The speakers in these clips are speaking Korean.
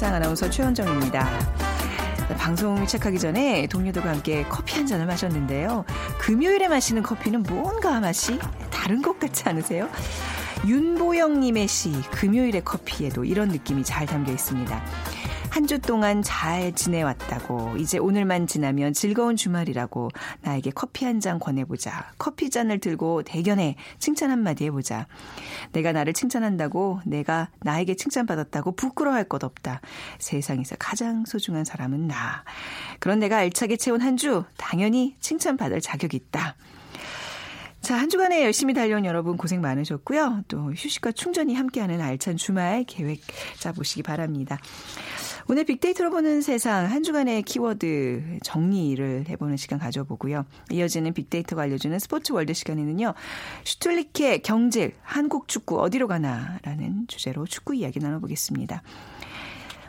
세상 아나운서 최현정입니다. 방송 시작하기 전에 동료들과 함께 커피 한 잔을 마셨는데요. 금요일에 마시는 커피는 뭔가 맛이 다른 것 같지 않으세요? 윤보영님의 시 금요일의 커피에도 이런 느낌이 잘 담겨 있습니다. 한 주 동안 잘 지내왔다고 이제 오늘만 지나면 즐거운 주말이라고 나에게 커피 한 잔 권해보자. 커피 잔을 들고 대견해 칭찬 한마디 해보자. 내가 나를 칭찬한다고 내가 나에게 칭찬받았다고 부끄러워할 것 없다. 세상에서 가장 소중한 사람은 나. 그런 내가 알차게 채운 한 주 당연히 칭찬받을 자격이 있다. 자, 한 주간에 열심히 달려온 여러분 고생 많으셨고요. 또 휴식과 충전이 함께하는 알찬 주말 계획 짜보시기 바랍니다. 오늘 빅데이터로 보는 세상 한 주간의 키워드 정리를 해보는 시간 가져보고요. 이어지는 빅데이터가 알려주는 스포츠 월드 시간에는요. 슈틸리케 경질 한국 축구 어디로 가나라는 주제로 축구 이야기 나눠보겠습니다.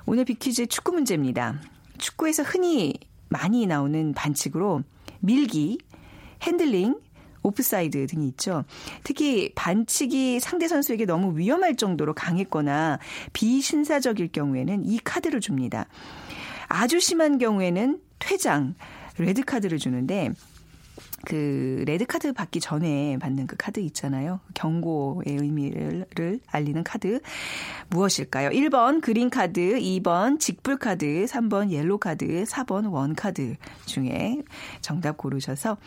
오늘 빅퀴즈 축구 문제입니다. 축구에서 흔히 많이 나오는 반칙으로 밀기, 핸들링, 오프사이드 등이 있죠. 특히 반칙이 상대 선수에게 너무 위험할 정도로 강했거나 비신사적일 경우에는 이 카드를 줍니다. 아주 심한 경우에는 퇴장, 레드카드를 주는데 그 레드카드 받기 전에 받는 그 카드 있잖아요. 경고의 의미를 알리는 카드. 무엇일까요? 1번 그린카드, 2번 직불카드, 3번 옐로카드, 4번 원카드 중에 정답 고르셔서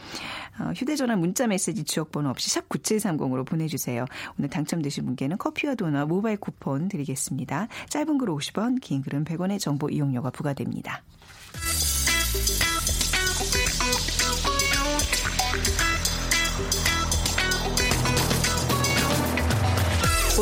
어, 휴대전화 문자메시지 지역번호 없이 샵 9730으로 보내주세요. 오늘 당첨되신 분께는 커피와 도넛 모바일 쿠폰 드리겠습니다. 짧은 글 50원, 긴 글은 100원의 정보 이용료가 부과됩니다.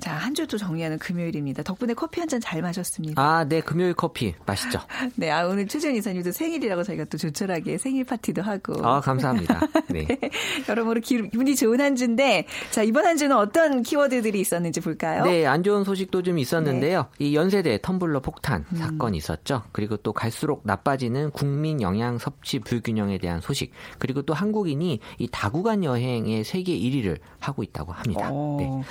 자, 한 주도 정리하는 금요일입니다. 덕분에 커피 한 잔 잘 마셨습니다. 아, 네, 금요일 커피 맛있죠. 네, 아, 오늘 최재현 이사님도 생일이라고 저희가 또 조촐하게 생일 파티도 하고. 아, 감사합니다. 네. 네 여러모로 기분이 좋은 한 주인데, 자, 이번 한 주는 어떤 키워드들이 있었는지 볼까요? 네, 안 좋은 소식도 좀 있었는데요. 네. 이 연세대 텀블러 폭탄 음. 사건이 있었죠. 그리고 또 갈수록 나빠지는 국민 영양 섭취 불균형에 대한 소식. 그리고 또 한국인이 이 다구간 여행의 세계 1위를 하고 있다고 합니다. 오. 어. 네.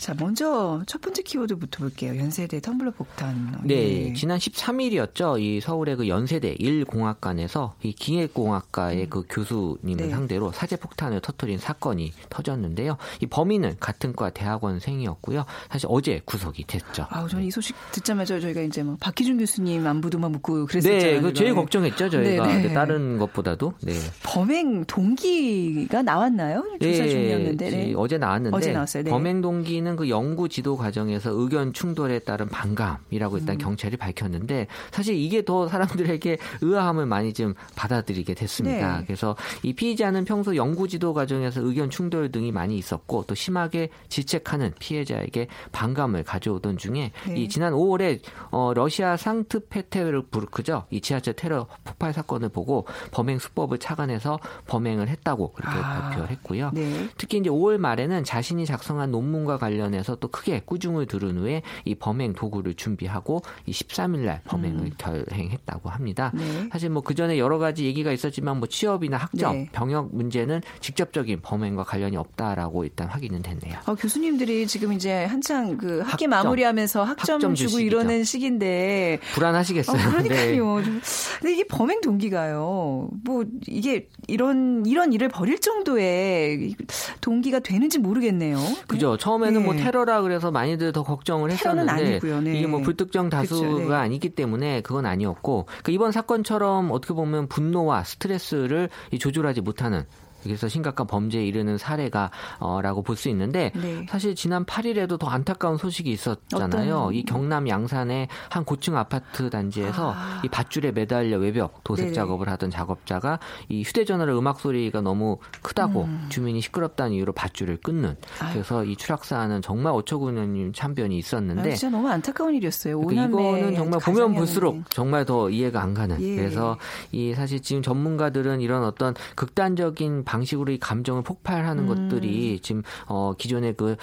자, 먼저 첫 번째 키워드부터 볼게요. 연세대 텀블러 폭탄. 네, 예. 지난 13일이었죠. 이 서울의 그 연세대 1공학관에서 이 기계공학과의 음. 그 교수님을 네. 상대로 사제 폭탄을 터뜨린 사건이 터졌는데요. 이 범인은 같은 과 대학원생이었고요. 사실 어제 구속이 됐죠. 아, 저는 이 소식 듣자마자 저희가 이제 뭐 박희준 교수님 안부도만 묻고 그랬었잖아요. 네, 그 제일 걱정했죠 저희가 네, 네. 다른 것보다도. 네. 범행 동기가 나왔나요? 조사 네, 중이었는데. 네. 어제 나왔는데. 어제 나왔어요. 네. 범행 동기는 하는 그 연구 지도 과정에서 의견 충돌에 따른 반감이라고 일단 음. 경찰이 밝혔는데 사실 이게 더 사람들에게 의아함을 많이 좀 받아들이게 됐습니다. 네. 그래서 이 피의자는 평소 연구 지도 과정에서 의견 충돌 등이 많이 있었고 또 심하게 질책하는 피해자에게 반감을 가져오던 중에 네. 이 지난 5월에 어, 러시아 상트페테르부르크죠 이 지하철 테러 폭발 사건을 보고 범행 수법을 착안해서 범행을 했다고 그렇게 아. 발표를 했고요. 네. 특히 이제 5월 말에는 자신이 작성한 논문과 관련 관련해서 또 크게 꾸중을 들은 후에 이 범행 도구를 준비하고 이 13일 날 범행을 음. 결행했다고 합니다. 네. 사실 뭐 그 전에 여러 가지 얘기가 있었지만 뭐 취업이나 학점, 네. 병역 문제는 직접적인 범행과 관련이 없다라고 일단 확인은 됐네요. 어, 교수님들이 지금 이제 한창 그 학기 학점, 마무리하면서 학점, 학점 주고 주시기죠. 이러는 시기인데 불안하시겠어요. 어, 그러니까요. 네. 근데 이게 범행 동기가요. 뭐 이게 이런 이런 일을 벌일 정도의 동기가 되는지 모르겠네요. 그죠. 처음에는 뭐뭐 네. 테러라 그래서 많이들 더 걱정을 했었는데 네. 이게 뭐 불특정 다수가 그쵸, 네. 아니기 때문에 그건 아니었고 그러니까 이번 사건처럼 어떻게 보면 분노와 스트레스를 조절하지 못하는 그래서 심각한 범죄에 이르는 사례가라고 볼 수 있는데 네. 사실 지난 8일에도 더 안타까운 소식이 있었잖아요. 어떤... 이 경남 양산의 한 고층 아파트 단지에서 아... 이 밧줄에 매달려 외벽 도색 네 작업을 하던 작업자가 이 휴대전화를 음악 소리가 너무 크다고 음... 주민이 시끄럽다는 이유로 밧줄을 끊는 아유. 그래서 이 추락사는 정말 어처구니없는 참변이 있었는데 아, 진짜 너무 안타까운 일이었어요. 그러니까 이거는 정말 보면 볼수록 정말 더 이해가 안 가는. 예. 그래서 이 사실 지금 전문가들은 이런 어떤 극단적인 방식으로 이 감정을 폭발하는 음. 것들이 지금 어 기존의 그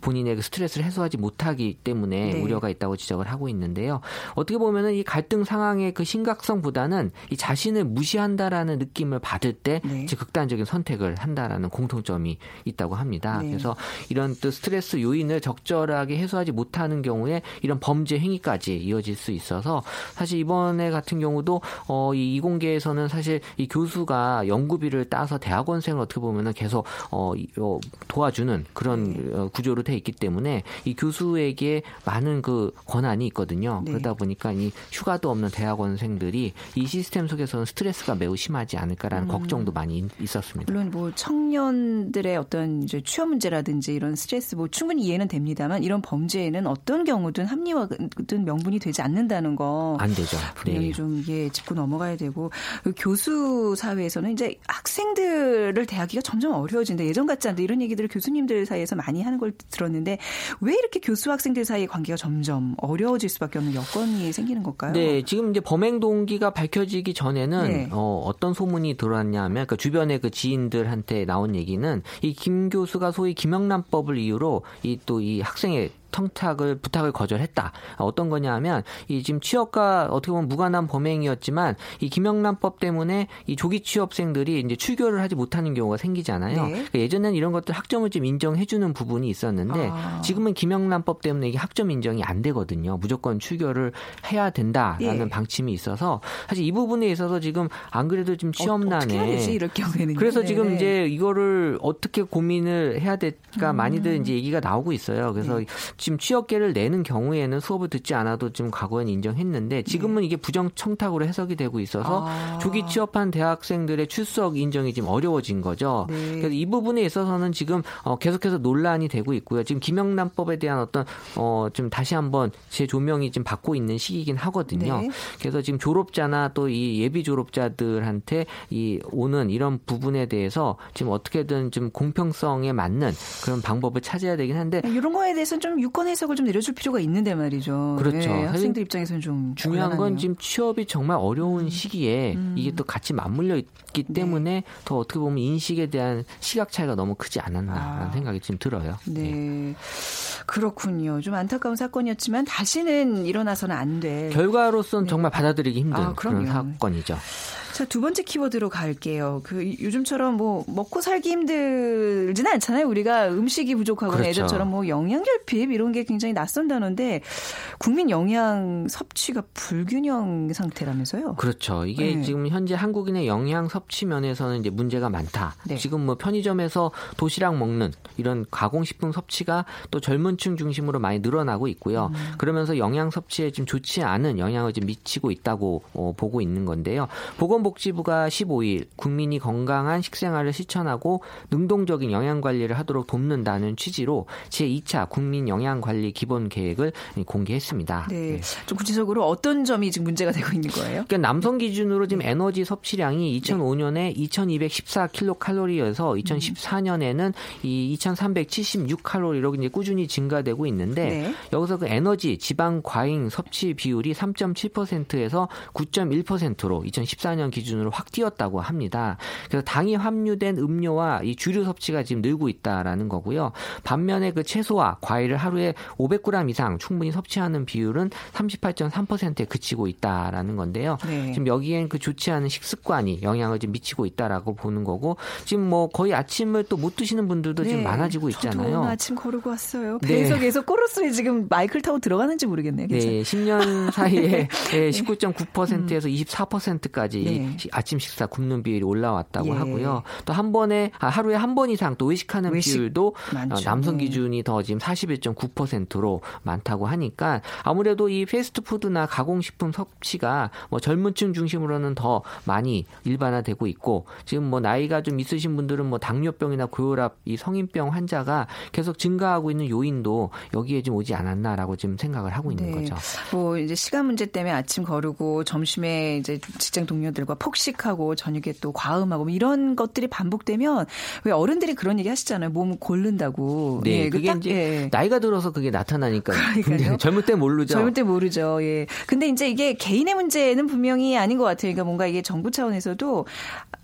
본인의 그 스트레스를 해소하지 못하기 때문에 네. 우려가 있다고 지적을 하고 있는데요. 어떻게 보면은 이 갈등 상황의 그 심각성보다는 이 자신을 무시한다라는 느낌을 받을 때 네. 극단적인 선택을 한다라는 공통점이 있다고 합니다. 네. 그래서 이런 또 스트레스 요인을 적절하게 해소하지 못하는 경우에 이런 범죄 행위까지 이어질 수 있어서 사실 이번에 같은 경우도 어, 이 이공계에서는 사실 이 교수가 연구비를 따서 대학원 생을 어떻게 보면은 계속 어, 어 도와주는 그런 네. 어, 구조로 돼 있기 때문에 이 교수에게 많은 그 권한이 있거든요. 네. 그러다 보니까 이 휴가도 없는 대학원생들이 이 시스템 속에서는 스트레스가 매우 심하지 않을까라는 음. 걱정도 많이 있었습니다. 물론 뭐 청년들의 어떤 이제 취업 문제라든지 이런 스트레스 뭐 충분히 이해는 됩니다만 이런 범죄에는 어떤 경우든 합리화든 명분이 되지 않는다는 거 안 되죠. 분명히 네. 좀 이게 짚고 넘어가야 되고 그 교수 사회에서는 이제 학생들 을 대하기가 점점 어려워진다. 예전 같지 않다 이런 얘기들을 교수님들 사이에서 많이 하는 걸 들었는데 왜 이렇게 교수 학생들 사이의 관계가 점점 어려워질 수밖에 없는 여건이 생기는 걸까요? 네, 지금 이제 범행 동기가 밝혀지기 전에는 네. 어, 어떤 소문이 들어왔냐면 그 주변의 그 지인들한테 나온 얘기는 이 김 교수가 소위 김영란법을 이유로 이 또이 이 학생의 청탁을 부탁을 거절했다. 어떤 거냐하면 이 지금 취업과 어떻게 보면 무관한 범행이었지만 이 김영란법 때문에 이 조기 취업생들이 이제 출교를 하지 못하는 경우가 생기잖아요. 네. 그러니까 예전에는 이런 것들 학점을 좀 인정해주는 부분이 있었는데 아. 지금은 김영란법 때문에 이게 학점 인정이 안 되거든요. 무조건 출교를 해야 된다라는 네. 방침이 있어서 사실 이 부분에 있어서 지금 안 그래도 지금 취업난에 어, 이럴 경우에는 그래서 네네. 지금 이제 이거를 어떻게 고민을 해야 될까 음. 많이들 이제 얘기가 나오고 있어요. 그래서 네. 지금 취업계를 내는 경우에는 수업을 듣지 않아도 좀 과거엔 인정했는데 지금은 네. 이게 부정 청탁으로 해석이 되고 있어서 아. 조기 취업한 대학생들의 출석 인정이 지금 어려워진 거죠. 네. 그래서 이 부분에 있어서는 지금 어, 계속해서 논란이 되고 있고요. 지금 김영란법에 대한 어떤 어, 좀 다시 한번 재조명이 좀 받고 있는 시기이긴 하거든요. 네. 그래서 지금 졸업자나 또 이 예비 졸업자들한테 이 오는 이런 부분에 대해서 지금 어떻게든 좀 공평성에 맞는 그런 방법을 찾아야 되긴 한데 이런 거에 대해서는 좀 유권 해석을 좀 내려줄 필요가 있는데 말이죠. 그렇죠. 네, 학생들 입장에서는 좀 중요한 곤란하네요. 건 지금 취업이 정말 어려운 음. 시기에 음. 이게 또 같이 맞물려 있기 네. 때문에 더 어떻게 보면 인식에 대한 시각 차이가 너무 크지 않았나라는 아. 생각이 좀 들어요. 네. 네. 그렇군요. 좀 안타까운 사건이었지만 다시는 일어나서는 안 돼. 결과로서는 네. 정말 받아들이기 힘든 아, 그런 사건이죠. 자, 두 번째 키워드로 갈게요. 그 요즘처럼 뭐 먹고 살기 힘들지는 않잖아요. 우리가 음식이 부족하거나 그렇죠. 예전처럼 뭐 영양 결핍 이런 게 굉장히 낯선 단어인데 국민 영양 섭취가 불균형 상태라면서요? 그렇죠. 이게 네. 지금 현재 한국인의 영양 섭취 면에서는 이제 문제가 많다. 네. 지금 뭐 편의점에서 도시락 먹는 이런 가공식품 섭취가 또 젊은 층 중심으로 많이 늘어나고 있고요. 음. 그러면서 영양 섭취에 좀 좋지 않은 영향을 좀 미치고 있다고 어, 보고 있는 건데요. 보건 보건복지부가 15일 국민이 건강한 식생활을 실천하고 능동적인 영양 관리를 하도록 돕는다는 취지로 제2차 국민 영양 관리 기본 계획을 공개했습니다. 네. 네. 좀 구체적으로 어떤 점이 지금 문제가 되고 있는 거예요? 그러니까 남성 기준으로 지금 에너지 섭취량이 2005년에 2214킬로칼로리여서 2014년에는 이 2376칼로리로 이제 꾸준히 증가되고 있는데 네. 여기서 그 에너지 지방 과잉 섭취 비율이 3.7%에서 9.1%로 2014년 기준으로 확 뛰었다고 합니다. 그래서 당이 함유된 음료와 이 주류 섭취가 지금 늘고 있다라는 거고요. 반면에 그 채소와 과일을 하루에 500g 이상 충분히 섭취하는 비율은 38.3%에 그치고 있다라는 건데요. 네. 지금 여기엔 그 좋지 않은 식습관이 영향을 좀 미치고 있다라고 보는 거고 지금 뭐 거의 아침을 또 못 드시는 분들도 네. 지금 많아지고 있잖아요. 저도 아침 거르고 왔어요. 배에서 네. 계속 꼬르스리 지금 마이클 타고 들어가는지 모르겠네요. 괜찮 네, 10년 사이에 19.9%에서 음. 24%까지 네. 아침 식사 굶는 비율이 올라왔다고 예. 하고요. 또 한 번에 아, 하루에 한 번 이상 또 의식하는 외식 비율도 많죠. 어, 남성 네. 기준이 더 지금 41.9%로 많다고 하니까 아무래도 이 패스트푸드나 가공식품 섭취가 뭐 젊은층 중심으로는 더 많이 일반화되고 있고 지금 뭐 나이가 좀 있으신 분들은 뭐 당뇨병이나 고혈압 이 성인병 환자가 계속 증가하고 있는 요인도 여기에 좀 오지 않았나라고 지금 생각을 하고 있는 네. 거죠. 뭐 이제 시간 문제 때문에 아침 거르고 점심에 이제 직장 동료들 아이들과 폭식하고 저녁에 또 과음하고 뭐 이런 것들이 반복되면 왜 어른들이 그런 얘기 하시잖아요. 몸 고른다고. 네, 예, 그게 딱, 이제 예. 나이가 들어서 그게 나타나니까 젊을 때 모르죠. 젊을 때 모르죠. 예. 근데 이제 이게 개인의 문제는 분명히 아닌 것 같아요. 그러니까 뭔가 이게 정부 차원에서도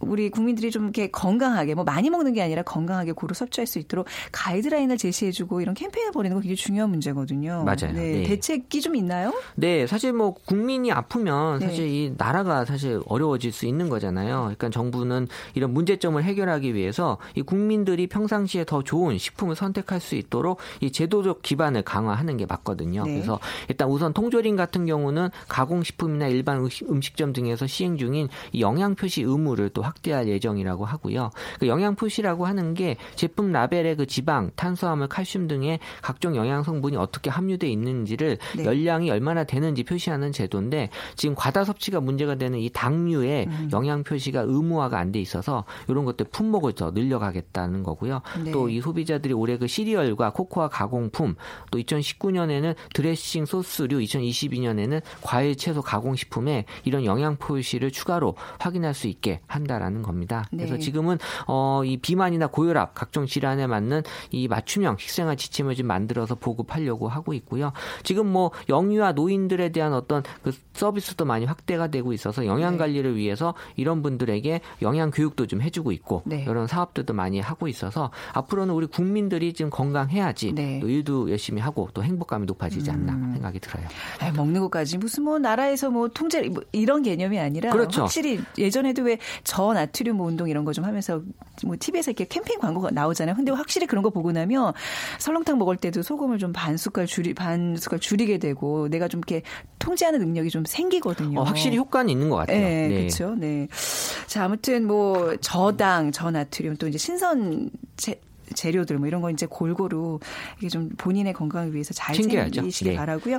우리 국민들이 좀 이렇게 건강하게 뭐 많이 먹는 게 아니라 건강하게 고루 섭취할 수 있도록 가이드라인을 제시해주고 이런 캠페인을 벌이는 거 굉장히 중요한 문제거든요. 맞아요. 네. 네. 대책이 좀 있나요? 네, 사실 뭐 국민이 아프면 네. 사실 네. 이 나라가 사실 어려워 질 수 있는 거잖아요. 그러니까 정부는 이런 문제점을 해결하기 위해서 이 국민들이 평상시에 더 좋은 식품을 선택할 수 있도록 이 제도적 기반을 강화하는 게 맞거든요. 네. 그래서 일단 우선 통조림 같은 경우는 가공식품이나 일반 음식점 등에서 시행 중인 영양 표시 의무를 또 확대할 예정이라고 하고요. 그 영양 표시라고 하는 게 제품 라벨에 그 지방, 탄수화물, 칼슘 등의 각종 영양 성분이 어떻게 함유돼 있는지를 네. 열량이 얼마나 되는지 표시하는 제도인데 지금 과다 섭취가 문제가 되는 이 당류 의 음. 영양 표시가 의무화가 안 돼 있어서 이런 것들 품목을 더 늘려가겠다는 거고요. 네. 또이 소비자들이 올해 그 시리얼과 코코아 가공품, 또 2019년에는 드레싱 소스류, 2022년에는 과일 채소 가공식품에 이런 영양 표시를 추가로 확인할 수 있게 한다라는 겁니다. 네. 그래서 지금은 어, 이 비만이나 고혈압, 각종 질환에 맞는 이 맞춤형 식생활 지침을 좀 만들어서 보급하려고 하고 있고요. 지금 뭐 영유아 노인들에 대한 어떤 그 서비스도 많이 확대가 되고 있어서 영양 네. 관리를 위해서 이런 분들에게 영양 교육도 좀 해주고 있고 네. 이런 사업들도 많이 하고 있어서 앞으로는 우리 국민들이 지금 건강해야지 네. 또 일도 열심히 하고 또 행복감이 높아지지 않나 음. 생각이 들어요. 아, 먹는 것까지 무슨 뭐 나라에서 뭐 통제 뭐 이런 개념이 아니라 그렇죠. 확실히 예전에도 왜 저나트륨 뭐 운동 이런 거 좀 하면서 뭐 TV에서 이렇게 캠페인 광고가 나오잖아요. 근데 확실히 그런 거 보고 나면 설렁탕 먹을 때도 소금을 좀 반 숟갈 줄이 반 숟갈 줄이게 되고 내가 좀 이렇게 통제하는 능력이 좀 생기거든요. 어, 확실히 효과는 있는 것 같아요. 네, 네. 그렇죠. 네. 자, 아무튼 뭐 저당, 저나트륨 또 이제 신선 재료들 뭐 이런 거 이제 골고루 이게 좀 본인의 건강을 위해서 잘 챙겨야죠. 챙기시기 네. 바라고요.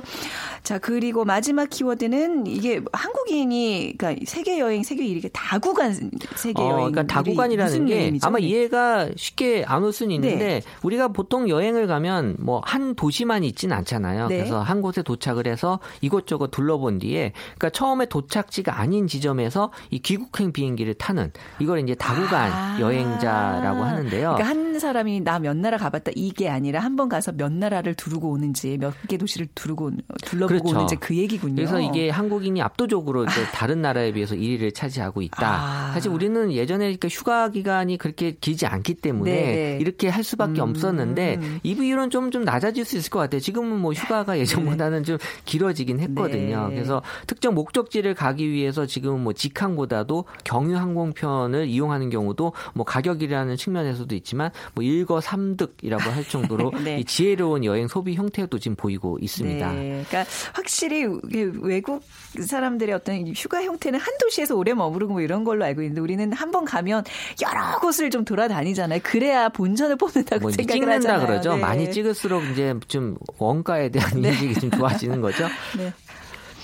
자 그리고 마지막 키워드는 이게 한국인이 그러니까 세계 여행 세계 일위 다구간 세계 여행. 어, 그러니까 다구간이라는 게 의미죠? 아마 네. 이해가 쉽게 안 올 수는 있는데 네. 우리가 보통 여행을 가면 뭐 한 도시만 있지는 않잖아요. 네. 그래서 한 곳에 도착을 해서 이곳저곳 둘러본 뒤에 그러니까 처음에 도착지가 아닌 지점에서 이 귀국행 비행기를 타는 이걸 이제 다구간 아. 여행자라고 하는데요. 그러니까 한 사람 사람이 나 몇 나라 가봤다 이게 아니라 한 번 가서 몇 나라를 두르고 오는지 몇 개 도시를 두르고 둘러보고 그렇죠. 오는지 그 얘기군요. 그래서 이게 한국인이 압도적으로 아. 다른 나라에 비해서 1위를 차지하고 있다. 아. 사실 우리는 예전에 그러니까 휴가 기간이 그렇게 길지 않기 때문에 네네. 네. 이렇게 할 수밖에 음. 없었는데 이 비율은 좀좀 낮아질 수 있을 것 같아요. 지금은 뭐 휴가가 예전보다는 좀 길어지긴 했거든요. 네. 그래서 특정 목적지를 가기 위해서 지금은 뭐 직항보다도 경유 항공편을 이용하는 경우도 뭐 가격이라는 측면에서도 있지만 뭐 일거삼득이라고 할 정도로 네. 이 지혜로운 여행 소비 형태도 지금 보이고 있습니다. 네. 그러니까 확실히 외국 사람들의 어떤 휴가 형태는 한 도시에서 오래 머무르고 뭐 이런 걸로 알고 있는데 우리는 한 번 가면 여러 곳을 좀 돌아다니잖아요. 그래야 본전을 뽑는다고 뭐 생각을 하잖아요. 그러죠. 네. 많이 찍을수록 이제 좀 원가에 대한 네. 인식이 좀 좋아지는 거죠.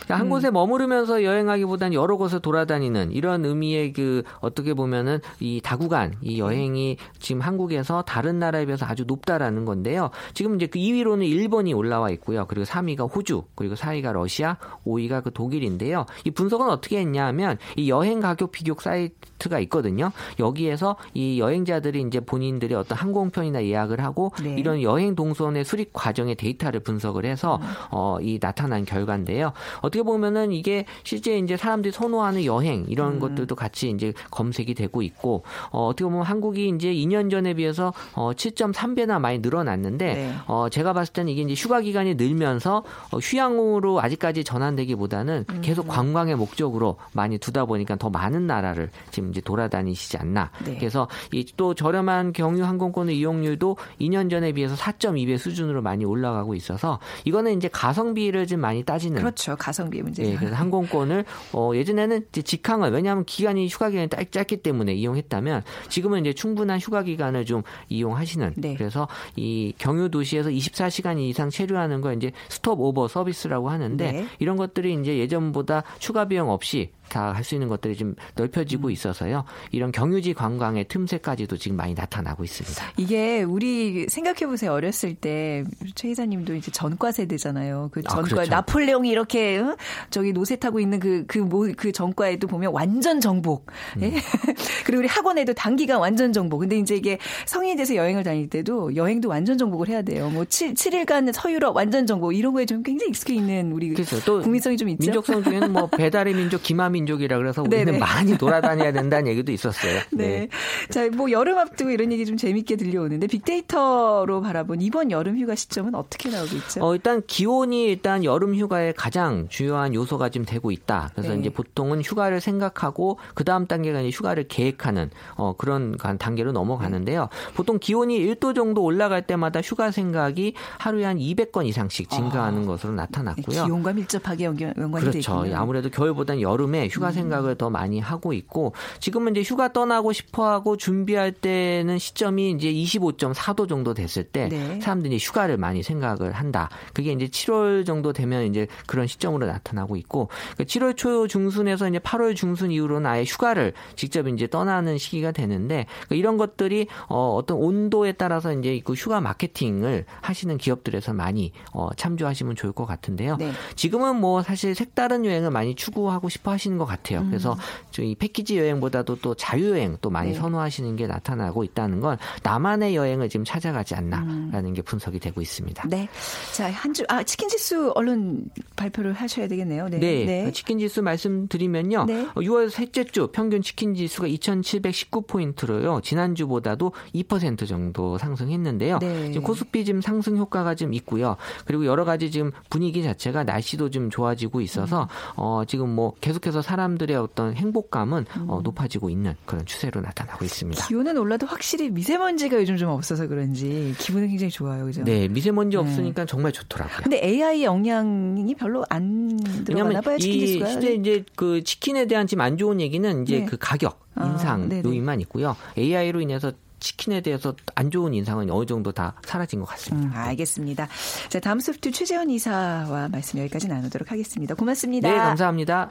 네. 한 음. 곳에 머무르면서 여행하기보다는 여러 곳을 돌아다니는 이런 의미의 그 어떻게 보면은 이 다구간 이 여행이 지금 한국에서 다른 나라에 비해서 아주 높다라는 건데요. 지금 이제 그 2위로는 일본이 올라와 있고요. 그리고 3위가 호주, 그리고 4위가 러시아, 5위가 그 독일인데요. 이 분석은 어떻게 했냐면 이 여행 가격 비교 사이트가 있거든요. 여기에서 이 여행자들이 이제 본인들의 어떤 항공편이나 예약을 하고 네. 이런 여행 동선의 수립 과정의 데이터를 분석을 해서 음. 어, 이 나타난 결과인데요. 어떻게 어떻게 보면은 이게 실제 이제 사람들이 선호하는 여행 이런 음. 것들도 같이 이제 검색이 되고 있고 어, 어떻게 보면 한국이 이제 2년 전에 비해서 어, 7.3배나 많이 늘어났는데 네. 어, 제가 봤을 때는 이게 이제 휴가 기간이 늘면서 어, 휴양으로 아직까지 전환되기보다는 음. 계속 관광의 목적으로 많이 두다 보니까 더 많은 나라를 지금 이제 돌아다니시지 않나. 네. 그래서 이 또 저렴한 경유 항공권의 이용률도 2년 전에 비해서 4.2배 수준으로 많이 올라가고 있어서 이거는 이제 가성비를 좀 많이 따지는 그렇죠. 가성 가성비 문제. 예, 그래서 항공권을 어, 예전에는 직항을 왜냐하면 기간이 휴가 기간이 짧, 짧기 때문에 이용했다면 지금은 이제 충분한 휴가 기간을 좀 이용하시는. 네. 그래서 이 경유 도시에서 24시간 이상 체류하는 걸 이제 스톱 오버 서비스라고 하는데 네. 이런 것들이 이제 예전보다 추가 비용 없이 다 할 수 있는 것들이 좀 넓혀지고 음. 있어서요. 이런 경유지 관광의 틈새까지도 지금 많이 나타나고 있습니다. 이게 우리 생각해 보세요. 어렸을 때최 이사님도 이제 전과 세대잖아요. 그 아, 전과 아, 그렇죠. 나폴레옹이 이렇게 응? 저기 노세 타고 있는 그 그그 그, 그 전과에도 보면 완전 정복. 음. 예? 그리고 우리 학원에도 단기간 완전 정복. 근데 이제 이게 성인이 돼서 여행을 다닐 때도 여행도 완전 정복을 해야 돼요. 뭐 7, 7일간 서유럽 완전 정복 이런 거에 좀 굉장히 익숙해 있는 우리 그렇죠. 또 국민성이 좀 있죠. 민족성 중에는 뭐 배달의 민족, 기마 민족이라 그래서 우리는 네네. 많이 돌아다녀야 된다는 얘기도 있었어요. 네. 네. 자, 뭐 여름 앞두고 이런 얘기 좀 재밌게 들려오는데 빅데이터로 바라본 이번 여름 휴가 시점은 어떻게 나오고 있죠? 어, 일단 기온이 일단 여름 휴가의 가장 주요한 요소가 지금 되고 있다. 그래서 네. 이제 보통은 휴가를 생각하고 그 다음 단계가 이제 휴가를 계획하는 어, 그런 단계로 넘어가는데요. 보통 기온이 1도 정도 올라갈 때마다 휴가 생각이 하루에 한 200건 이상씩 증가하는 아, 것으로 나타났고요. 기온과 밀접하게 연관이 그렇죠. 돼 있군요. 아무래도 겨울보다는 여름에 휴가 음. 생각을 더 많이 하고 있고 지금은 이제 휴가 떠나고 싶어하고 준비할 때는 시점이 이제 25.4도 정도 됐을 때 네. 사람들이 휴가를 많이 생각을 한다. 그게 이제 7월 정도 되면 이제 그런 시점으로 나타나고 있고 7월 그러니까 초 중순에서 이제 8월 중순 이후로는 아예 휴가를 직접 이제 떠나는 시기가 되는데 그러니까 이런 것들이 어, 어떤 온도에 따라서 이제 그 휴가 마케팅을 하시는 기업들에서 많이 어, 참조하시면 좋을 것 같은데요. 네. 지금은 뭐 사실 색다른 여행을 많이 추구하고 싶어 하시는 것 같아요. 음. 그래서 이 패키지 여행보다도 또 자유여행 또 많이 네. 선호하시는 게 나타나고 있다는 건 나만의 여행을 지금 찾아가지 않나라는 음. 게 분석이 되고 있습니다. 네. 자, 한 주, 아, 치킨 지수 얼른 발표를 하셔야 되겠네요. 네. 네. 네. 치킨 지수 말씀드리면요. 네. 6월 어, 셋째 주 평균 치킨 지수가 2,719포인트로요. 지난주보다도 2% 정도 상승했는데요. 네. 지금 코스피 지금 상승 효과가 좀 있고요. 그리고 여러 가지 지금 분위기 자체가 날씨도 좀 좋아지고 있어서 음. 어, 지금 뭐 계속해서 사람들의 어떤 행복감은 어, 음. 어, 높아지고 있는 그런 추세로 나타나고 있습니다. 기온은 올라도 확실히 미세먼지가 요즘 좀 없어서 그런지 기분은 굉장히 좋아요. 그죠? 네, 미세먼지 네. 없으니까 정말 좋더라고요. 근데 AI 영향이 별로 안 들어가나 봐요. 치킨 지수가. 실제 이제 그 치킨에 대한 지금 안 좋은 얘기는 이제 네. 그 가격 아, 인상 아, 요인만 있고요. AI로 인해서 치킨에 대해서 안 좋은 인상은 어느 정도 다 사라진 것 같습니다. 음, 알겠습니다. 자, 다음 소프트 최재원 이사와 말씀 여기까지 나누도록 하겠습니다. 고맙습니다. 네, 감사합니다.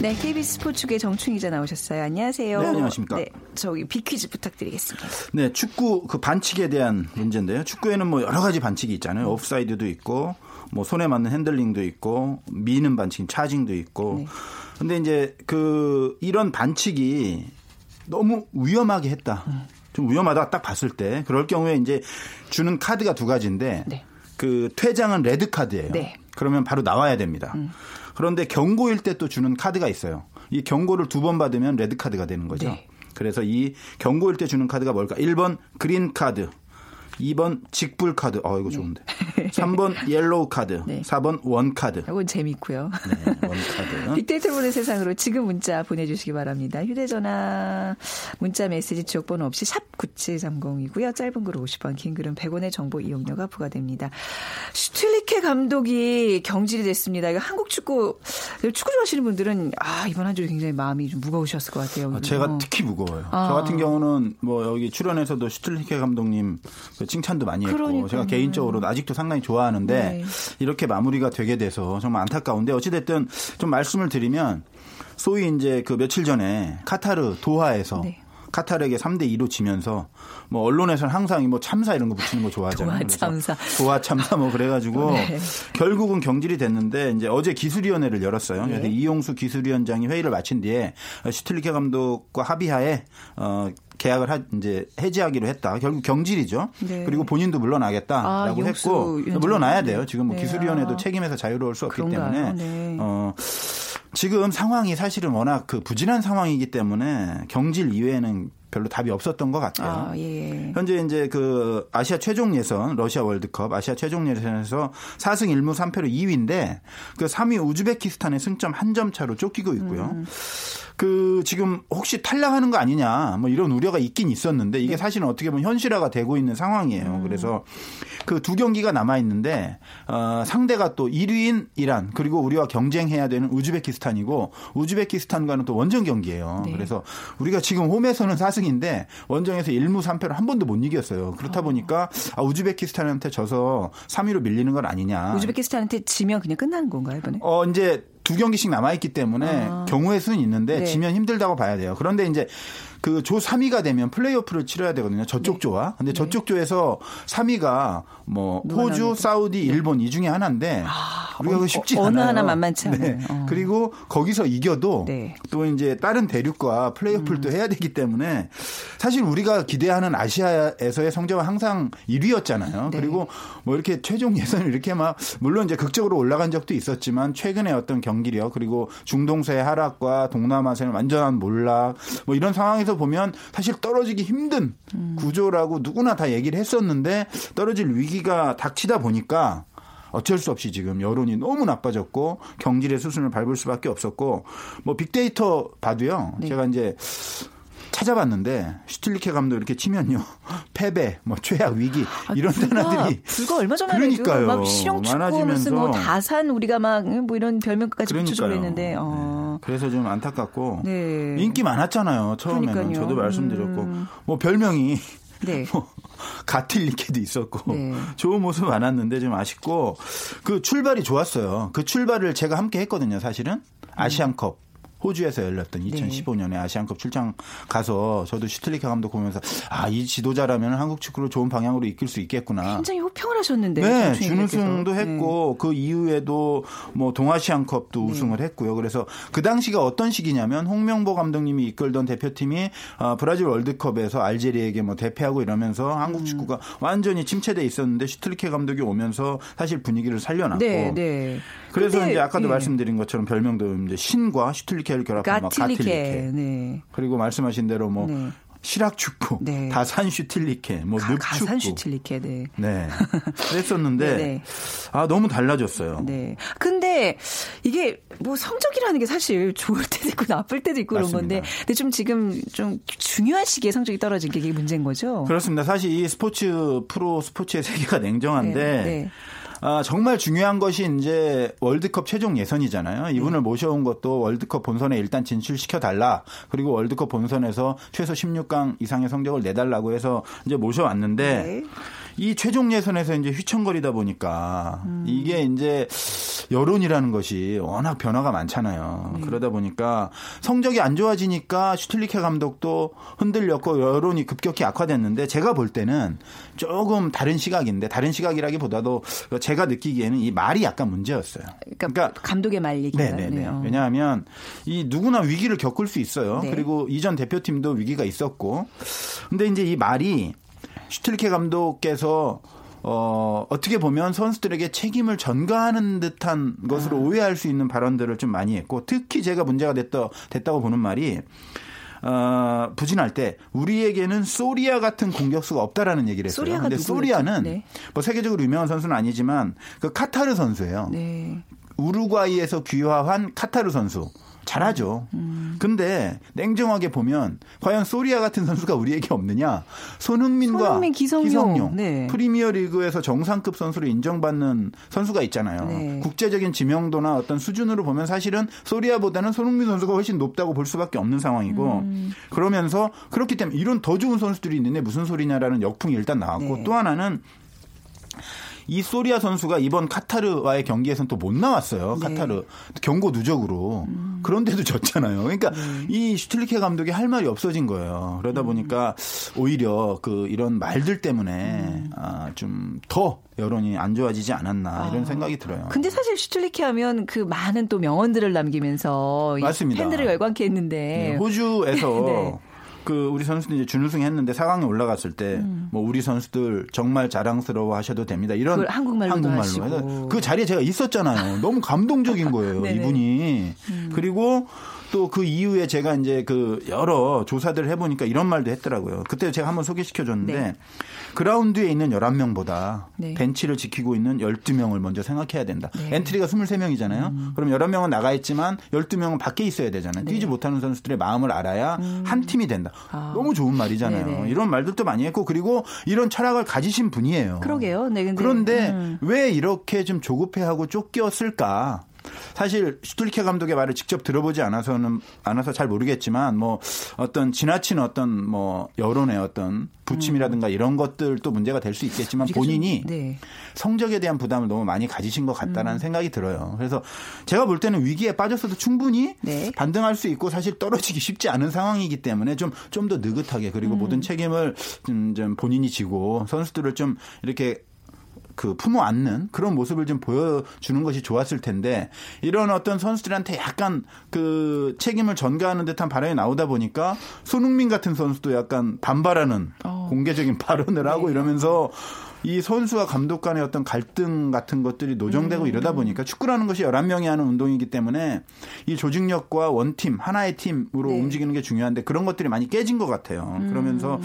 네, KBS 스포츠국 정충희 기자 나오셨어요. 안녕하세요. 네, 안녕하십니까. 네, 저기 빅퀴즈 부탁드리겠습니다. 네, 축구 그 반칙에 대한 문제인데요. 축구에는 뭐 여러 가지 반칙이 있잖아요. 음. 옵사이드도 있고 뭐 손에 맞는 핸들링도 있고 미는 반칙, 차징도 있고. 네. 근데 이제 그 이런 반칙이 너무 위험하게 했다. 음. 좀 위험하다 딱 봤을 때 그럴 경우에 이제 주는 카드가 두 가지인데 네. 그 퇴장은 레드 카드예요. 네. 그러면 바로 나와야 됩니다. 음. 그런데 경고일 때 또 주는 카드가 있어요. 이 경고를 두 번 받으면 레드 카드가 되는 거죠. 네. 그래서 이 경고일 때 주는 카드가 뭘까? 1번 그린 카드, 2번 직불 카드. 어, 이거 좋은데. 네. 3번 옐로우 카드. 네. 4번 원 카드. 이건 재밌고요. 네, 원 카드. 빅데이터 보는 세상으로 지금 문자 보내주시기 바랍니다. 휴대전화 문자 메시지 지역번호 없이 샵 9730이고요. 짧은 글 50원, 긴 글은 100원의 정보 이용료가 부과됩니다. 슈틸리케 감독이 경질이 됐습니다. 이거 한국 축구, 축구 좋아하시는 분들은 아, 이번 한 주 굉장히 마음이 좀 무거우셨을 것 같아요. 아, 제가 특히 무거워요. 아. 저 같은 경우는 뭐 여기 출연해서도 슈틸리케 감독님 그 칭찬도 많이 했고 그러니까요. 제가 개인적으로 아직도 상당히 좋아하는데 네. 이렇게 마무리가 되게 돼서 정말 안타까운데 어찌됐든 좀 말씀을 드리면 소위 이제 그 며칠 전에 카타르 도하에서 네. 카타르에게 3대 2로 지면서 뭐 언론에서는 항상 뭐 참사 이런 거 붙이는 거 좋아하잖아요. 도하 참사. 도하 참사 뭐 그래가지고 네. 결국은 경질이 됐는데 이제 어제 기술위원회를 열었어요. 네. 그래서 이용수 기술위원장이 회의를 마친 뒤에 슈틸리케 감독과 합의하에 어 계약을 하, 이제 해지하기로 했다. 결국 경질이죠. 네. 그리고 본인도 물러나겠다라고 아, 했고 물러나야 돼요. 지금 뭐 네. 기술위원회도 책임에서 자유로울 수 없기 그런가요? 때문에 네. 어 지금 상황이 사실은 워낙 그 부진한 상황이기 때문에 경질 이외에는 별로 답이 없었던 것 같아요. 아, 예. 현재 이제 그 아시아 최종 예선 러시아 월드컵 아시아 최종 예선에서 4승 1무 3패로 2위인데 그 3위 우즈베키스탄의 승점 한 점 차로 쫓기고 있고요. 음. 그 지금 혹시 탈락하는 거 아니냐 뭐 이런 우려가 있긴 있었는데 이게 네. 사실은 어떻게 보면 현실화가 되고 있는 상황이에요. 음. 그래서 그 두 경기가 남아 있는데 어 상대가 또 1위인 이란 그리고 우리와 경쟁해야 되는 우즈베키스탄이고 우즈베키스탄과는 또 원정 경기예요. 네. 그래서 우리가 지금 홈에서는 4승인데 원정에서 1무 3패로 한 번도 못 이겼어요. 그렇다 어. 보니까 아, 우즈베키스탄한테 져서 3위로 밀리는 건 아니냐. 우즈베키스탄한테 지면 그냥 끝나는 건가요, 이번에? 어 이제 두 경기씩 남아 있기 때문에 아. 경우의 수는 있는데 네. 지면 힘들다고 봐야 돼요. 그런데 이제 그 조 3위가 되면 플레이오프를 치러야 되거든요. 저쪽 네. 조와. 근데 네. 저쪽 조에서 3위가 뭐 호주, 사우디, 네. 일본 이 중에 하나인데 아, 우리가 어, 쉽지 어느 않아요. 하나 만만치 않아요. 네. 어. 그리고 거기서 이겨도 네. 또 이제 다른 대륙과 플레이오프를 음. 또 해야 되기 때문에 사실 우리가 기대하는 아시아에서의 성적은 항상 1위였잖아요. 네. 그리고 뭐 이렇게 최종 예선을 이렇게 막 물론 이제 극적으로 올라간 적도 있었지만 최근에 어떤 경기력 그리고 중동서의 하락과 동남아시아의 완전한 몰락 뭐 이런 상황에서 입장에서 보면 사실 떨어지기 힘든 음. 구조라고 누구나 다 얘기를 했었는데 떨어질 위기가 닥치다 보니까 어쩔 수 없이 지금 여론이 너무 나빠졌고 경질의 수순을 밟을 수밖에 없었고 뭐 빅데이터 봐도요. 네. 제가 이제 찾아봤는데 슈틸리케 감독 이렇게 치면요 패배, 뭐 최악 위기 아, 이런 단어들이 불과 얼마 전에 그러니까요. 막 실용 축구 무슨 뭐 다산 우리가 막 뭐 이런 별명까지 붙여주고 있는데 어. 네. 그래서 좀 안타깝고 네. 인기 많았잖아요 처음에는 그러니까요. 저도 말씀드렸고 음. 뭐 별명이 네. 뭐 가틸리케도 있었고 네. 좋은 모습 많았는데 좀 아쉽고 그 출발이 좋았어요. 그 출발을 제가 함께 했거든요, 사실은 아시안컵. 호주에서 열렸던 2015년에 네. 아시안컵 출장 가서 저도 슈틀리케 감독 보면서 아 이 지도자라면 한국 축구를 좋은 방향으로 이끌 수 있겠구나. 굉장히 호평을 하셨는데. 네, 준우승도 네. 했고 네. 그 이후에도 뭐 동아시안컵도 네. 우승을 했고요. 그래서 그 당시가 어떤 시기냐면 홍명보 감독님이 이끌던 대표팀이 어, 브라질 월드컵에서 알제리에게 뭐 대패하고 이러면서 한국 음. 축구가 음. 완전히 침체돼 있었는데 슈틸리케 감독이 오면서 사실 분위기를 살려놨고. 네, 네. 그래서 근데, 이제 아까도 예. 말씀드린 것처럼 별명도 이제 신과 슈틸리케 를 결합한 갓틸리케. 갓틸리케. 네. 그리고 말씀하신 대로 뭐 네. 실학 축구, 네. 다산 슈틸리케, 뭐 가, 늪축구. 다산 슈틸리케, 네. 네. 그랬었는데 네, 네. 아 너무 달라졌어요. 네. 근데 이게 뭐 성적이라는 게 사실 좋을 때도 있고 나쁠 때도 있고 맞습니다. 그런 건데, 근데 좀 지금 좀 중요한 시기에 성적이 떨어진 게 이게 문제인 거죠. 그렇습니다. 사실 이 스포츠 프로 스포츠의 세계가 냉정한데. 아, 정말 중요한 것이 이제 월드컵 최종 예선이잖아요. 이분을 네. 모셔온 것도 월드컵 본선에 일단 진출시켜 달라. 그리고 월드컵 본선에서 최소 16강 이상의 성적을 내달라고 해서 이제 모셔왔는데 네. 이 최종 예선에서 이제 휘청거리다 보니까 음. 이게 이제 여론이라는 것이 워낙 변화가 많잖아요. 네. 그러다 보니까 성적이 안 좋아지니까 슈틸리케 감독도 흔들렸고 여론이 급격히 악화됐는데 제가 볼 때는 조금 다른 시각인데 다른 시각이라기보다도 제가 느끼기에는 이 말이 약간 문제였어요. 그러니까, 그러니까 감독의 말 얘기가 네네네. 왜냐하면 이 누구나 위기를 겪을 수 있어요. 네. 그리고 이전 대표팀도 위기가 있었고 근데 이제 이 말이 슈틸케 감독께서 어, 어떻게 보면 선수들에게 책임을 전가하는 듯한 것으로 아. 오해할 수 있는 발언들을 좀 많이 했고 특히 제가 문제가 됐다, 됐다고 보는 말이 어, 부진할 때 우리에게는 소리아 같은 공격수가 없다라는 얘기를 했어요. 그런데 소리아는 네. 뭐 세계적으로 유명한 선수는 아니지만 그 카타르 선수예요. 네. 우루과이에서 귀화한 카타르 선수. 잘하죠. 음. 근데 냉정하게 보면 과연 소리아 같은 선수가 우리에게 없느냐? 손흥민과 손흥민, 기성용, 기성용 네. 프리미어 리그에서 정상급 선수로 인정받는 선수가 있잖아요. 네. 국제적인 지명도나 어떤 수준으로 보면 사실은 소리아보다는 손흥민 선수가 훨씬 높다고 볼 수밖에 없는 상황이고 음. 그러면서 그렇기 때문에 이런 더 좋은 선수들이 있는데 무슨 소리냐라는 역풍이 일단 나왔고 네. 또 하나는 이 소리아 선수가 이번 카타르와의 경기에서는 또 못 나왔어요. 네. 카타르 경고 누적으로. 음. 그런데도 졌잖아요. 그러니까 네. 이 슈틸리케 감독이 할 말이 없어진 거예요. 그러다 음. 보니까 오히려 그 이런 말들 때문에 음. 아, 좀 더 여론이 안 좋아지지 않았나 이런 아. 생각이 들어요. 근데 사실 슈틸리케 하면 그 많은 또 명언들을 남기면서 맞습니다. 팬들을 열광케 했는데 네, 호주에서 네. 그 우리 선수들 이제 준우승 했는데 4강에 올라갔을 때뭐 음. 우리 선수들 정말 자랑스러워 하셔도 됩니다. 이런 한국말로 한국말로 그 자리에 제가 있었잖아요. 너무 감동적인 거예요, 이분이. 음. 그리고 또 그 이후에 제가 이제 그 여러 조사들을 해보니까 이런 말도 했더라고요. 그때 제가 한번 소개시켜 줬는데 네. 그라운드에 있는 11명보다 네. 벤치를 지키고 있는 12명을 먼저 생각해야 된다. 네. 엔트리가 23명이잖아요. 음. 그럼 11명은 나가 있지만 12명은 밖에 있어야 되잖아요. 뛰지 네. 못하는 선수들의 마음을 알아야 음. 한 팀이 된다. 아. 너무 좋은 말이잖아요. 네네. 이런 말들도 많이 했고 그리고 이런 철학을 가지신 분이에요. 그러게요. 네, 근데, 그런데 음. 왜 이렇게 좀 조급해하고 쫓겼을까? 사실 슈툴리케 감독의 말을 직접 들어보지 않아서는 않아서 잘 모르겠지만 뭐 어떤 지나친 어떤 뭐 여론의 어떤 부침이라든가 음. 이런 것들도 문제가 될 수 있겠지만 본인이 네. 성적에 대한 부담을 너무 많이 가지신 것 같다는 음. 생각이 들어요. 그래서 제가 볼 때는 위기에 빠졌어도 충분히 네. 반등할 수 있고 사실 떨어지기 쉽지 않은 상황이기 때문에 좀 좀 더 느긋하게 그리고 음. 모든 책임을 좀, 좀 본인이 지고 선수들을 좀 이렇게 그 품어 안는 그런 모습을 좀 보여주는 것이 좋았을 텐데 이런 어떤 선수들한테 약간 그 책임을 전가하는 듯한 발언이 나오다 보니까 손흥민 같은 선수도 약간 반발하는 어. 공개적인 발언을 하고 네. 이러면서 이 선수와 감독 간의 어떤 갈등 같은 것들이 노정되고 음. 이러다 보니까 축구라는 것이 11명이 하는 운동이기 때문에 이 조직력과 원팀, 하나의 팀으로 네. 움직이는 게 중요한데 그런 것들이 많이 깨진 것 같아요. 음. 그러면서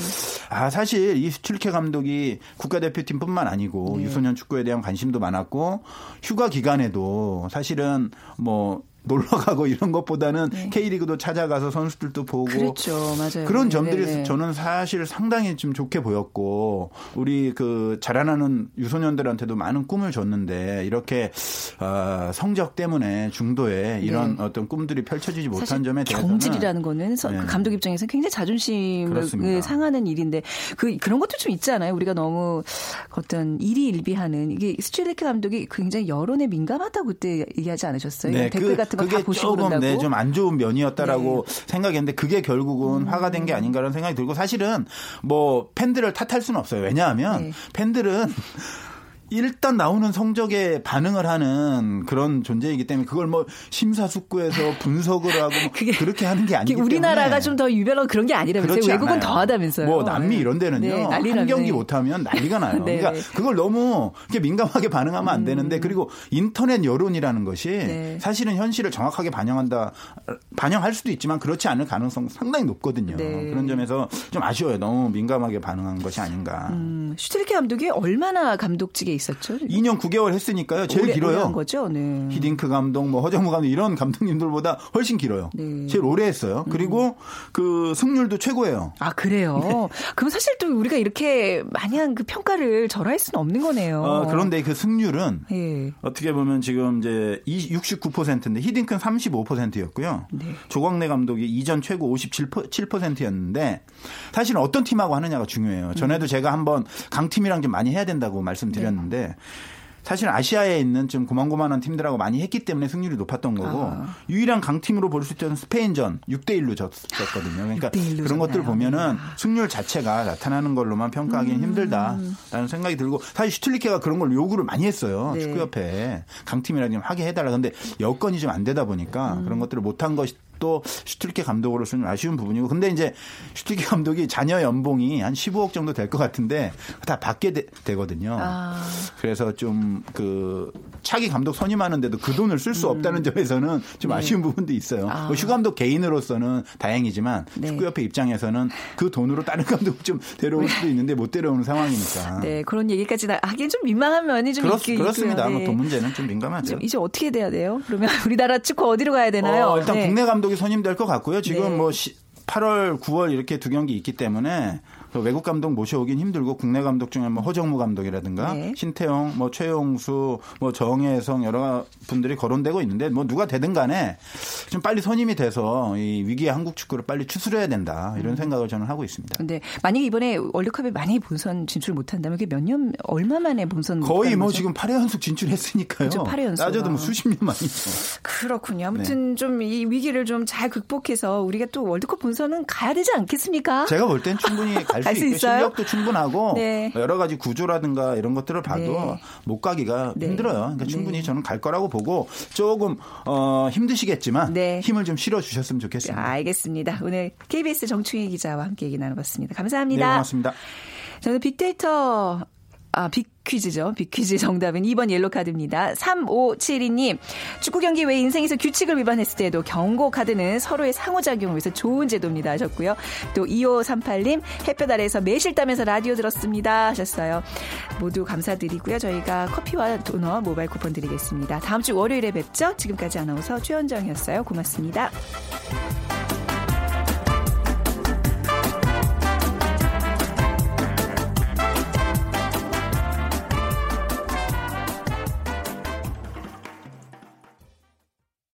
아, 사실 이 스틸케 감독이 국가대표팀뿐만 아니고 네. 유소년 축구에 대한 관심도 많았고 휴가 기간에도 사실은 뭐 놀러 가고 이런 것보다는 네. K리그도 찾아가서 선수들도 보고 그렇죠. 맞아요. 그런 점들이 네. 저는 사실 상당히 좀 좋게 보였고 우리 그 자라나는 유소년들한테도 많은 꿈을 줬는데 이렇게 어, 성적 때문에 중도에 이런 네. 어떤 꿈들이 펼쳐지지 못한 점에 대해서는 경질이라는 거는 네. 그 감독 입장에서 굉장히 자존심을 상하는 일인데 그 그런 것도 좀 있잖아요. 우리가 너무 어떤 일이 일비하는 이게 스트레이크 감독이 굉장히 여론에 민감하다고 그때 얘기하지 않으셨어요? 네, 댓글 그, 같은 같은 그게 조금 네, 좀 안 좋은 면이었다라고 네. 생각했는데 그게 결국은 음. 화가 된 게 아닌가라는 생각이 들고 사실은 뭐 팬들을 탓할 수는 없어요. 왜냐하면 네. 팬들은 일단 나오는 성적에 반응을 하는 그런 존재이기 때문에 그걸 뭐 심사숙고해서 분석을 하고 뭐 그렇게 하는 게 아니기 우리나라가 좀 더 유별로 그런 게 아니라면서요. 외국은. 더 하다면서요. 뭐 남미 이런 데는요. 네, 한 경기 못 하면 난리가 나요. 네, 그러니까 네. 그걸 너무 이렇게 민감하게 반응하면 안 되는데 음. 그리고 인터넷 여론이라는 것이 네. 사실은 현실을 정확하게 반영한다 반영할 수도 있지만 그렇지 않을 가능성 상당히 높거든요. 네. 그런 점에서 좀 아쉬워요. 너무 민감하게 반응한 것이 아닌가. 음, 슈틸리케 감독이 얼마나 감독직에 있었죠? 2년 9개월 했으니까요. 제일 오래, 길어요. 오래 거죠. 네. 히딩크 감독, 뭐 허정무 감독 이런 감독님들보다 훨씬 길어요. 네. 제일 오래 했어요. 음. 그리고 그 승률도 최고예요. 아 그래요. 네. 그럼 사실 또 우리가 이렇게 마냥 그 평가를 절할 수는 없는 거네요. 어, 그런데 그 승률은 네. 어떻게 보면 지금 이제 69%인데 히딩크는 35%였고요. 네. 조광래 감독이 이전 최고 57%였는데 사실은 어떤 팀하고 하느냐가 중요해요. 전에도 음. 제가 한번 강팀이랑 좀 많이 해야 된다고 말씀드렸는데. 있는데 사실 아시아에 있는 좀 고만고만한 팀들하고 많이 했기 때문에 승률이 높았던 거고 아. 유일한 강팀으로 볼 수 있던 스페인전 6대 1로 졌었거든요. 그러니까 그런 것들 보면은 승률 자체가 나타나는 걸로만 평가하기는 음. 힘들다라는 생각이 들고 사실 슈틀리케가 그런 걸 요구를 많이 했어요. 네. 축구협회에 강팀이라 좀 하게 해달라. 근데 여건이 좀 안 되다 보니까 음. 그런 것들을 못한 것이 또 슈틸케 감독으로서는 아쉬운 부분이고 근데 이제 슈틸케 감독이 자녀 연봉이 한 15억 정도 될 것 같은데 다 받게 되, 거든요 아. 그래서 좀 그 차기 감독 선임하는데도 그 돈을 쓸 수 없다는 음. 점에서는 좀 네. 아쉬운 부분도 있어요. 아. 뭐 슈 감독 개인으로서는 다행이지만 네. 축구협회 입장에서는 그 돈으로 다른 감독 좀 데려올 수도 있는데 못 데려오는 상황이니까. 네 그런 얘기까지 하긴 좀 민망한 면이 좀 그렇, 있, 그렇습니다. 네. 뭐돈 문제는 좀 민감하죠. 이제 어떻게 돼야 돼요? 그러면 우리나라 축구 어디로 가야 되나요? 어, 일단 네. 국내 감독 감독이 선임될 것 같고요. 지금 네. 뭐 8월, 9월 이렇게 두 경기 있기 때문에 그 외국 감독 모셔오긴 힘들고 국내 감독 중에 뭐 허정무 감독이라든가 네. 신태용, 뭐 최용수, 뭐 정혜성 여러 분들이 거론되고 있는데 뭐 누가 되든 간에 좀 빨리 선임이 돼서 이 위기의 한국 축구를 빨리 추스려야 된다 이런 음. 생각을 저는 하고 있습니다. 근데 만약에 이번에 월드컵에 많이 본선 진출 못한다면 그게 몇 년 얼마 만에 본선 거의 뭐 지금 8회 연속 진출했으니까요. 그렇죠, 8회 연속 따져도 뭐 수십 년 만이죠. 그렇군요. 아무튼 네. 좀이 위기를 좀 잘 극복해서 우리가 또 월드컵 본선은 가야 되지 않겠습니까? 제가 볼 땐 충분히 갈갈 수 있고 실력도 충분하고 네. 여러 가지 구조라든가 이런 것들을 봐도 네. 못 가기가 네. 힘들어요. 그러니까 충분히 네. 저는 갈 거라고 보고 조금 어, 힘드시겠지만 네. 힘을 좀 실어 주셨으면 좋겠습니다. 알겠습니다. 오늘 KBS 정충희 기자와 함께 얘기 나눠봤습니다. 감사합니다. 네, 고맙습니다. 저는 빅데이터 아, 빅 퀴즈죠. 빅퀴즈 정답은 2번 옐로 카드입니다. 3572님. 축구 경기 외 인생에서 규칙을 위반했을 때도 경고 카드는 서로의 상호작용을 위해서 좋은 제도입니다 하셨고요. 또 2538님. 햇볕 아래에서 매실 따면서 라디오 들었습니다 하셨어요. 모두 감사드리고요. 저희가 커피와 도넛 모바일 쿠폰 드리겠습니다. 다음 주 월요일에 뵙죠. 지금까지 아나운서 최현정이었어요. 고맙습니다.